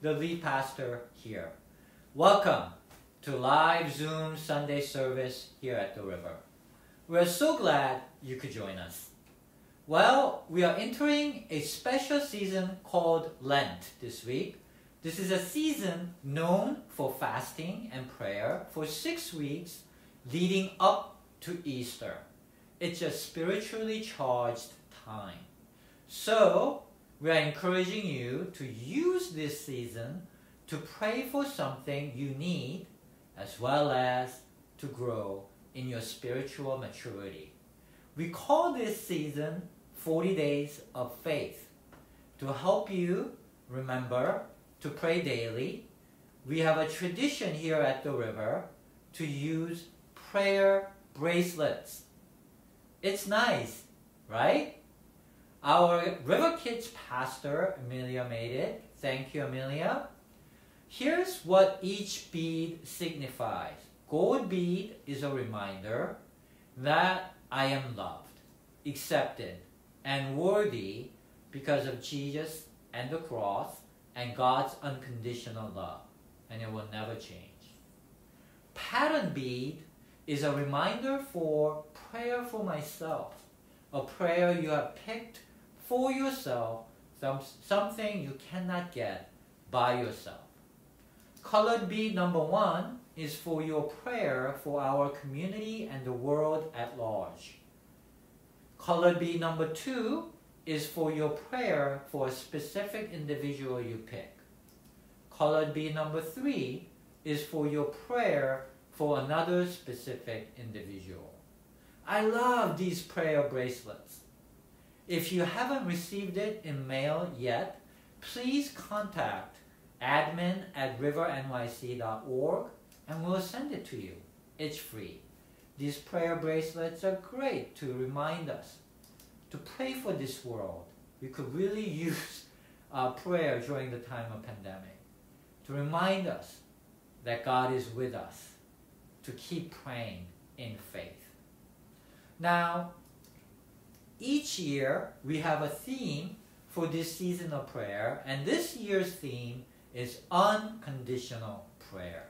the lead pastor here. Welcome to live Zoom Sunday service here at the river. We're so glad you could join us. Well, we are entering a special season called Lent this week. This is a season known for fasting and prayer for six weeks leading up to Easter. It's a spiritually charged time. So, we are encouraging you to use this season to pray for something you need as well as to grow in your spiritual maturity. We call this season 40 Days of Faith. To help you remember to pray daily, we have a tradition here at the river to use prayer bracelets. It's nice, right? Our River Kids pastor, Amelia, made it. Thank you, Amelia. Here's what each bead signifies. Gold bead is a reminder that I am loved, accepted, and worthy because of Jesus and the cross and God's unconditional love, and it will never change. Pattern bead is a reminder for prayer for myself, a prayer you have picked for yourself, some, something you cannot get by yourself. Colored bead number one is for your prayer for our community and the world at large. Colored bead number two is for your prayer for a specific individual you pick. Colored bead number three is for your prayer for another specific individual. I love these prayer bracelets. If you haven't received it in mail yet, please contact admin at rivernyc.org and we'll send it to you. It's free. These prayer bracelets are great to remind us to pray for this world. We could really use uh, prayer during the time of pandemic to remind us that God is with us, to keep praying in faith. Now, each year we have a theme for this season of prayer, and this year's theme is unconditional prayer,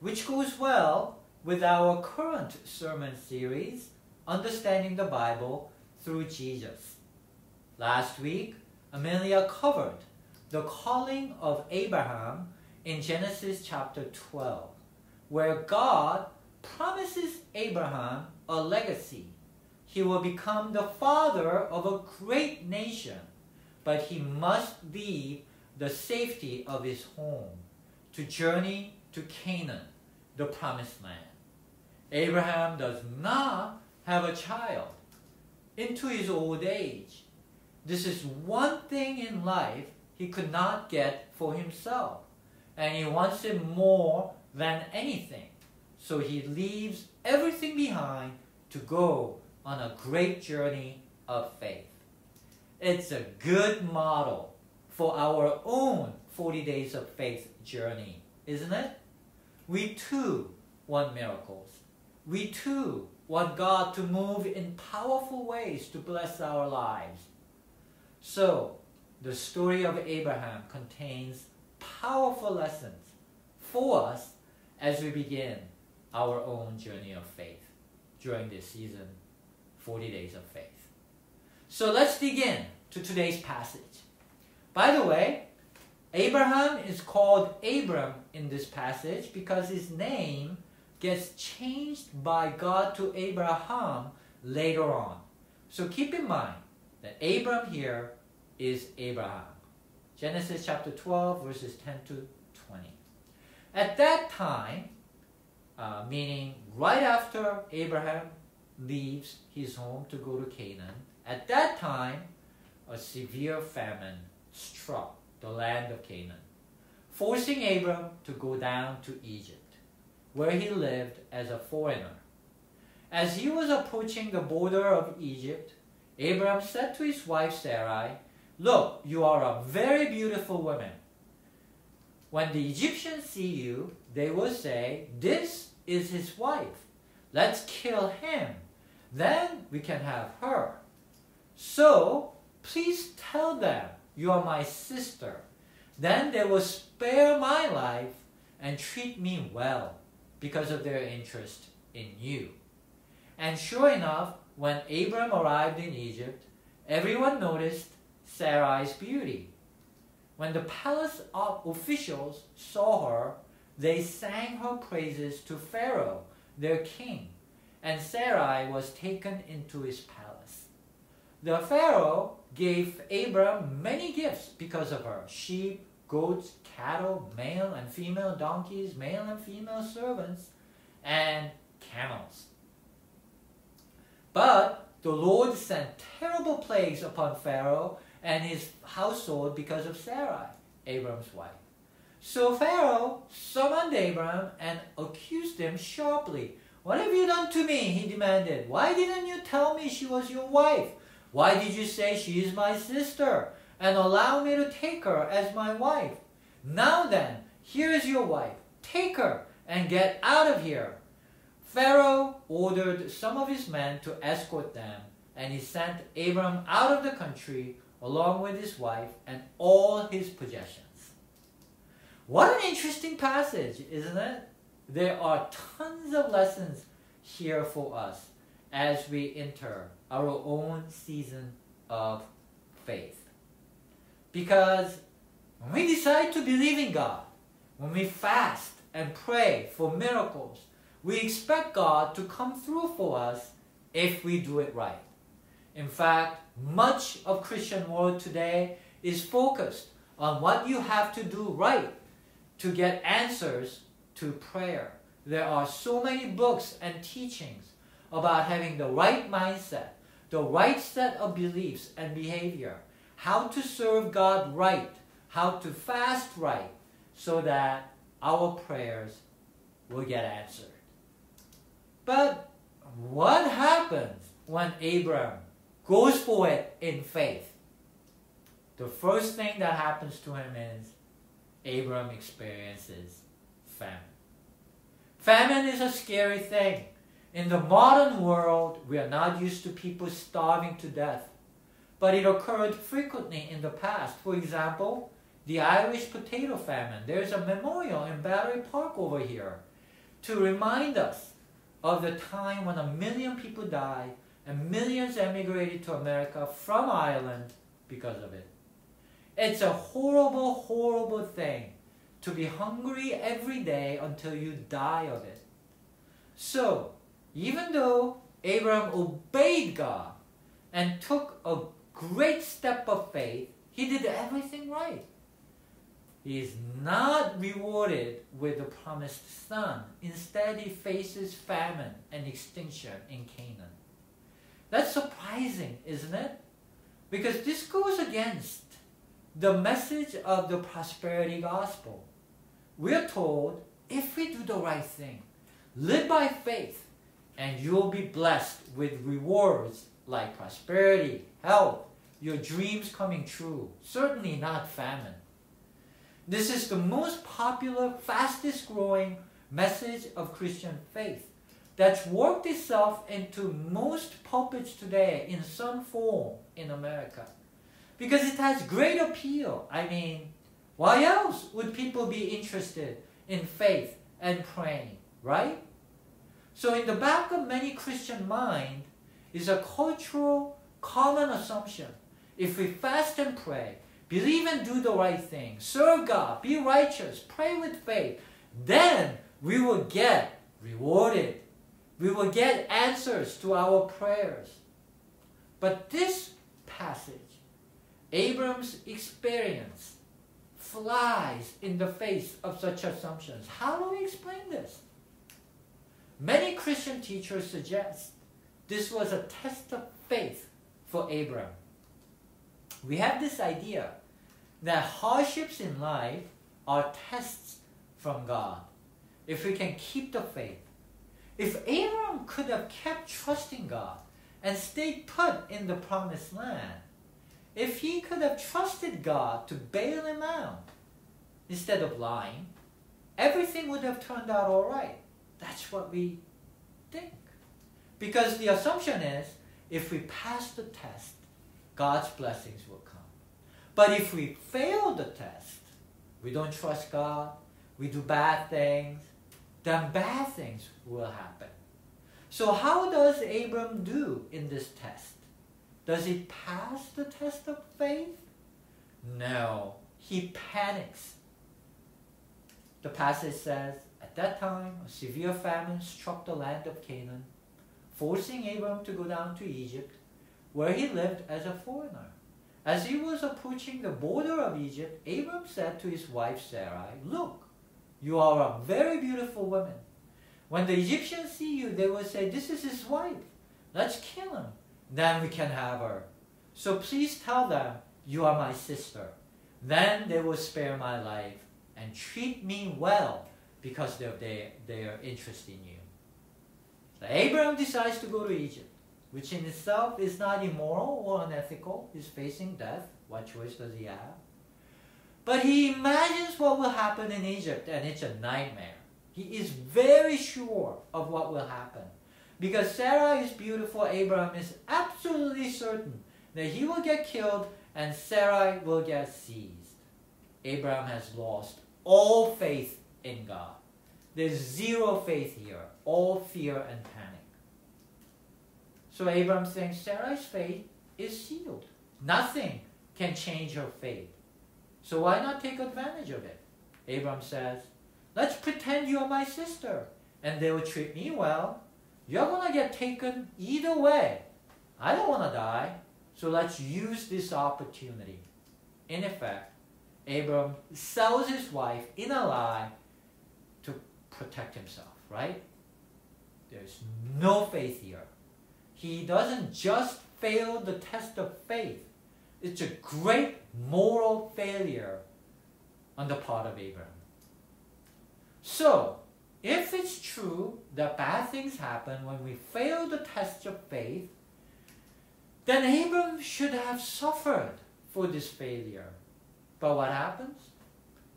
which goes well with our current sermon series, Understanding the Bible through Jesus. Last week, Amelia covered the calling of Abraham in Genesis chapter 12, where God promises Abraham a legacy he will become the father of a great nation, but he must leave the safety of his home to journey to Canaan, the promised land. Abraham does not have a child into his old age. This is one thing in life he could not get for himself, and he wants it more than anything. So he leaves everything behind to go on a great journey of faith. It's a good model for our own 40 days of faith journey, isn't it? We too want miracles. We too want God to move in powerful ways to bless our lives. So, the story of Abraham contains powerful lessons for us as we begin our own journey of faith during this season 40 days of faith. So let's dig in to today's passage. By the way, Abraham is called Abram in this passage because his name gets changed by God to Abraham later on. So keep in mind that Abram here is Abraham. Genesis chapter 12, verses 10 to 20. At that time, uh, meaning right after Abraham leaves his home to go to Canaan. At that time, a severe famine struck the land of Canaan, forcing Abram to go down to Egypt, where he lived as a foreigner. As he was approaching the border of Egypt, Abram said to his wife Sarai, Look, you are a very beautiful woman. When the Egyptians see you, they will say, This is his wife. Let's kill him then we can have her. So please tell them you are my sister. then they will spare my life and treat me well because of their interest in you. And sure enough, when Abram arrived in Egypt, everyone noticed Sarai's beauty. When the palace officials saw her, they sang her praises to Pharaoh, their king, and Sarai was taken into his palace. The Pharaoh gave Abram many gifts because of her sheep, goats, cattle, male and female donkeys, male and female servants, and camels. But the Lord sent terrible plagues upon Pharaoh and his household because of Sarai, Abram's wife. So Pharaoh summoned Abram and accused him sharply. What have you done to me? he demanded. Why didn't you tell me she was your wife? Why did you say she is my sister and allow me to take her as my wife? Now then, here is your wife. Take her and get out of here. Pharaoh ordered some of his men to escort them, and he sent Abram out of the country along with his wife and all his possessions. What an interesting passage, isn't it? There are tons of lessons here for us as we enter our own season of faith. Because when we decide to believe in God, when we fast and pray for miracles, we expect God to come through for us if we do it right. In fact, much of Christian world today is focused on what you have to do right to get answers to prayer. There are so many books and teachings about having the right mindset, the right set of beliefs and behavior, how to serve God right, how to fast right, so that our prayers will get answered. But what happens when Abram goes for it in faith? The first thing that happens to him is Abram experiences famine. Famine is a scary thing. In the modern world, we are not used to people starving to death. But it occurred frequently in the past. For example, the Irish potato famine. There's a memorial in Battery Park over here to remind us of the time when a million people died and millions emigrated to America from Ireland because of it. It's a horrible, horrible thing to be hungry every day until you die of it. So, even though Abraham obeyed God and took a great step of faith, he did everything right. He is not rewarded with the promised son. Instead, he faces famine and extinction in Canaan. That's surprising, isn't it? Because this goes against the message of the prosperity gospel. We're told if we do the right thing, live by faith, and you'll be blessed with rewards like prosperity, health, your dreams coming true, certainly not famine. This is the most popular, fastest growing message of Christian faith that's worked itself into most pulpits today in some form in America. Because it has great appeal. I mean, why else would people be interested in faith and praying, right? So in the back of many Christian mind is a cultural common assumption. If we fast and pray, believe and do the right thing, serve God, be righteous, pray with faith, then we will get rewarded. We will get answers to our prayers. But this passage Abram's experience flies in the face of such assumptions. How do we explain this? Many Christian teachers suggest this was a test of faith for Abram. We have this idea that hardships in life are tests from God. If we can keep the faith. If Abram could have kept trusting God and stayed put in the promised land, if he could have trusted God to bail him out instead of lying, everything would have turned out all right. That's what we think. Because the assumption is if we pass the test, God's blessings will come. But if we fail the test, we don't trust God, we do bad things, then bad things will happen. So, how does Abram do in this test? Does he pass the test of faith? No, he panics. The passage says, At that time, a severe famine struck the land of Canaan, forcing Abram to go down to Egypt, where he lived as a foreigner. As he was approaching the border of Egypt, Abram said to his wife Sarai, Look, you are a very beautiful woman. When the Egyptians see you, they will say, This is his wife. Let's kill him. Then we can have her. So please tell them, You are my sister. Then they will spare my life and treat me well because of their, their interest in you. So Abraham decides to go to Egypt, which in itself is not immoral or unethical. He's facing death. What choice does he have? But he imagines what will happen in Egypt, and it's a nightmare. He is very sure of what will happen. Because Sarah is beautiful, Abraham is absolutely certain that he will get killed and Sarah will get seized. Abraham has lost all faith in God. There's zero faith here, all fear and panic. So Abraham thinks Sarah's faith is sealed. Nothing can change her faith. So why not take advantage of it? Abraham says, Let's pretend you're my sister, and they will treat me well. You're going to get taken either way. I don't want to die, so let's use this opportunity. In effect, Abram sells his wife in a lie to protect himself, right? There's no faith here. He doesn't just fail the test of faith, it's a great moral failure on the part of Abram. So, if it's true that bad things happen when we fail the test of faith, then Abram should have suffered for this failure. But what happens?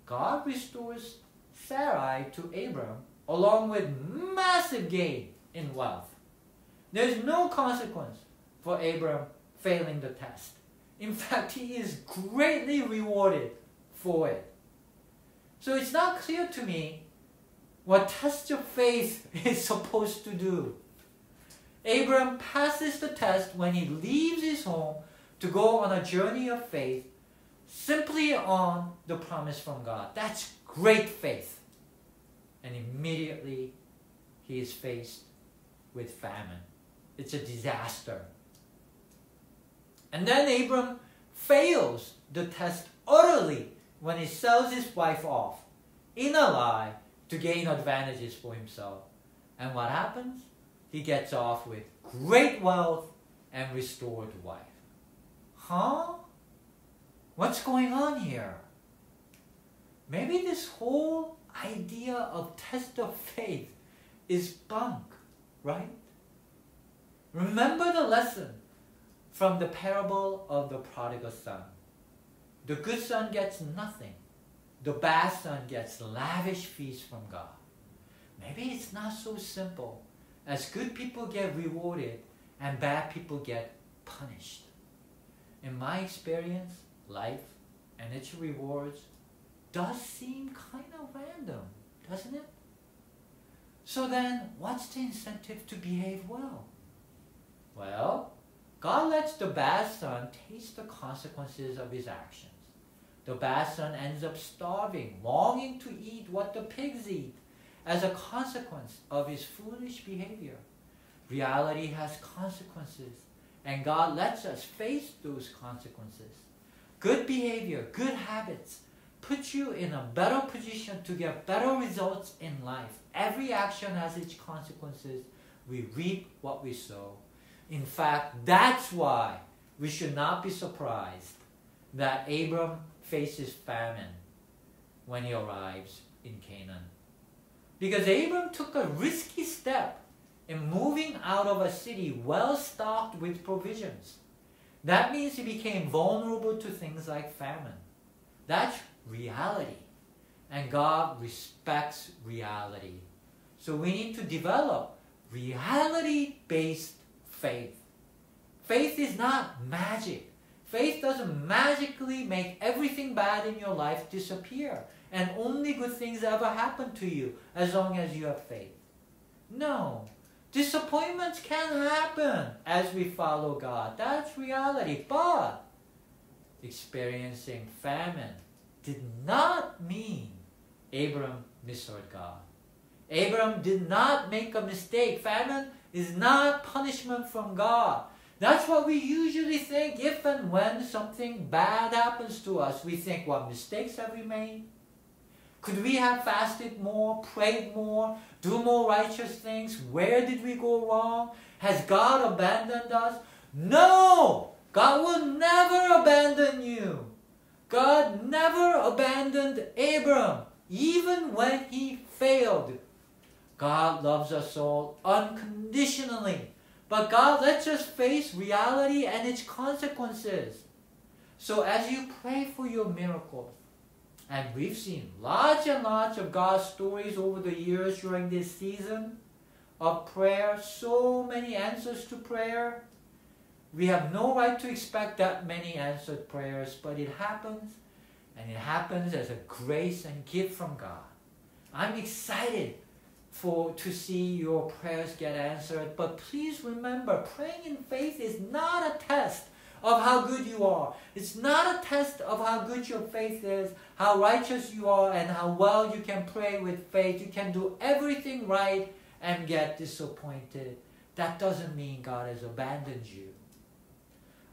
God restores Sarai to Abram along with massive gain in wealth. There's no consequence for Abram failing the test. In fact, he is greatly rewarded for it. So it's not clear to me what test of faith is supposed to do. Abram passes the test when he leaves his home to go on a journey of faith simply on the promise from God. That's great faith. And immediately he is faced with famine. It's a disaster. And then Abram fails the test utterly when he sells his wife off in a lie to gain advantages for himself. And what happens? He gets off with great wealth and restored wife. Huh? What's going on here? Maybe this whole idea of test of faith is bunk, right? Remember the lesson from the parable of the prodigal son. The good son gets nothing the bad son gets lavish feast from God. Maybe it's not so simple as good people get rewarded and bad people get punished. In my experience, life and its rewards does seem kind of random, doesn't it? So then, what's the incentive to behave well? Well, God lets the bad son taste the consequences of his actions. The bad son ends up starving, longing to eat what the pigs eat as a consequence of his foolish behavior. Reality has consequences, and God lets us face those consequences. Good behavior, good habits put you in a better position to get better results in life. Every action has its consequences. We reap what we sow. In fact, that's why we should not be surprised that Abram faces famine when he arrives in Canaan. Because Abram took a risky step in moving out of a city well stocked with provisions. That means he became vulnerable to things like famine. That's reality. And God respects reality. So we need to develop reality based faith. Faith is not magic. Faith doesn't magically make everything bad in your life disappear and only good things ever happen to you as long as you have faith. No. Disappointments can happen as we follow God. That's reality. But experiencing famine did not mean Abram misheard God. Abram did not make a mistake. Famine is not punishment from God. That's what we usually think if and when something bad happens to us. We think, what mistakes have we made? Could we have fasted more, prayed more, do more righteous things? Where did we go wrong? Has God abandoned us? No! God will never abandon you. God never abandoned Abram, even when he failed. God loves us all unconditionally. But God lets us face reality and its consequences. So as you pray for your miracle, and we've seen lots and lots of God's stories over the years during this season of prayer, so many answers to prayer. We have no right to expect that many answered prayers, but it happens, and it happens as a grace and gift from God. I'm excited for to see your prayers get answered. But please remember, praying in faith is not a test of how good you are. It's not a test of how good your faith is, how righteous you are, and how well you can pray with faith. You can do everything right and get disappointed. That doesn't mean God has abandoned you.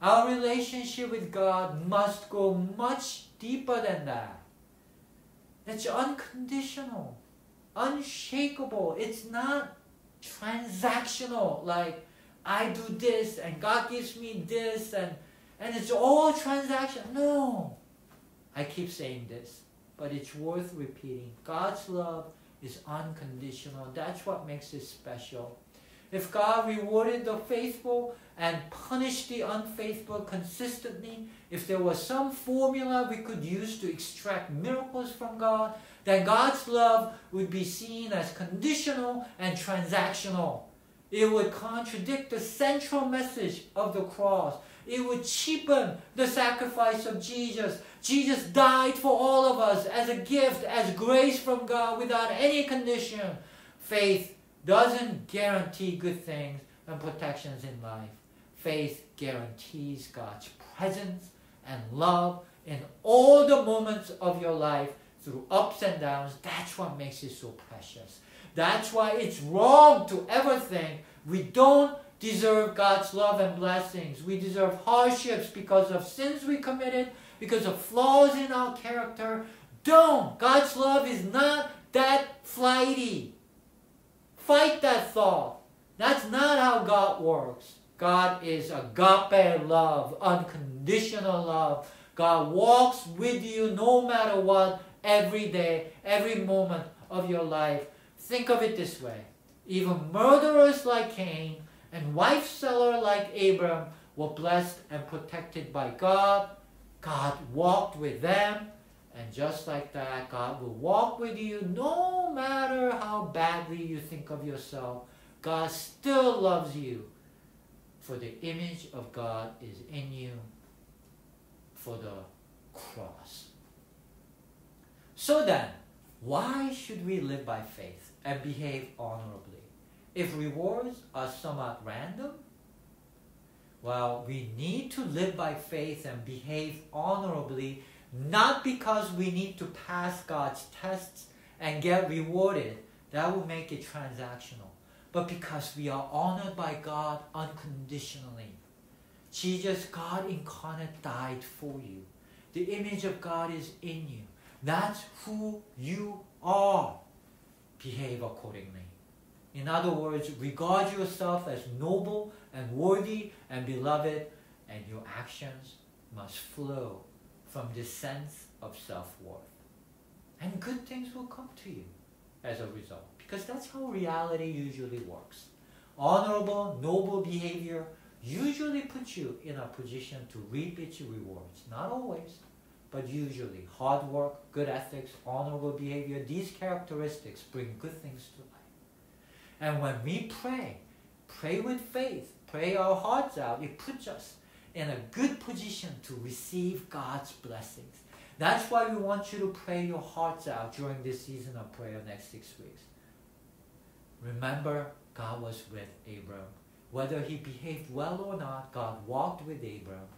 Our relationship with God must go much deeper than that. It's unconditional unshakable. It's not transactional like I do this and God gives me this and and it's all transaction. No. I keep saying this, but it's worth repeating. God's love is unconditional. That's what makes it special. If God rewarded the faithful and punished the unfaithful consistently, if there was some formula we could use to extract miracles from God, then God's love would be seen as conditional and transactional. It would contradict the central message of the cross. It would cheapen the sacrifice of Jesus. Jesus died for all of us as a gift, as grace from God without any condition. Faith doesn't guarantee good things and protections in life. Faith guarantees God's presence and love in all the moments of your life through ups and downs. That's what makes it so precious. That's why it's wrong to ever think we don't deserve God's love and blessings. We deserve hardships because of sins we committed, because of flaws in our character. Don't. God's love is not that flighty. Fight that thought. That's not how God works. God is agape love, unconditional love. God walks with you no matter what every day, every moment of your life. Think of it this way. Even murderers like Cain and wife seller like Abram were blessed and protected by God. God walked with them. And just like that, God will walk with you no matter how badly you think of yourself. God still loves you. For the image of God is in you for the cross. So then, why should we live by faith and behave honorably? If rewards are somewhat random, well, we need to live by faith and behave honorably, not because we need to pass God's tests and get rewarded. That will make it transactional. But because we are honored by God unconditionally. Jesus, God incarnate, died for you. The image of God is in you. That's who you are. Behave accordingly. In other words, regard yourself as noble and worthy and beloved, and your actions must flow from this sense of self worth. And good things will come to you as a result, because that's how reality usually works. Honorable, noble behavior usually puts you in a position to reap its rewards. Not always, but usually hard work, good ethics, honorable behavior, these characteristics bring good things to life. And when we pray, pray with faith, pray our hearts out, it puts us in a good position to receive God's blessings. That's why we want you to pray your hearts out during this season of prayer next six weeks. Remember, God was with Abram. Whether he behaved well or not, God walked with Abram,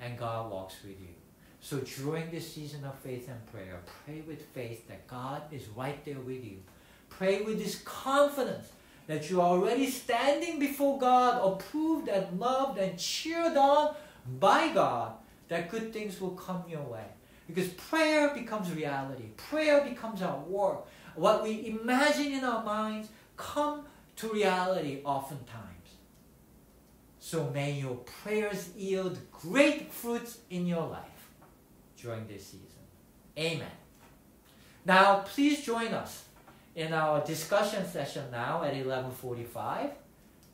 and God walks with you. So during this season of faith and prayer, pray with faith that God is right there with you. Pray with this confidence that you are already standing before God, approved and loved and cheered on by God, that good things will come your way. Because prayer becomes reality. Prayer becomes our work. What we imagine in our minds come to reality oftentimes. So may your prayers yield great fruits in your life during this season. Amen. Now, please join us in our discussion session now at 11:45,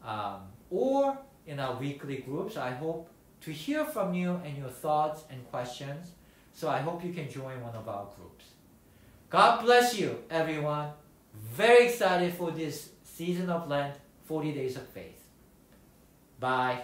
um, or in our weekly groups. I hope to hear from you and your thoughts and questions. So I hope you can join one of our groups. God bless you, everyone. Very excited for this season of Lent, 40 days of faith. Bye.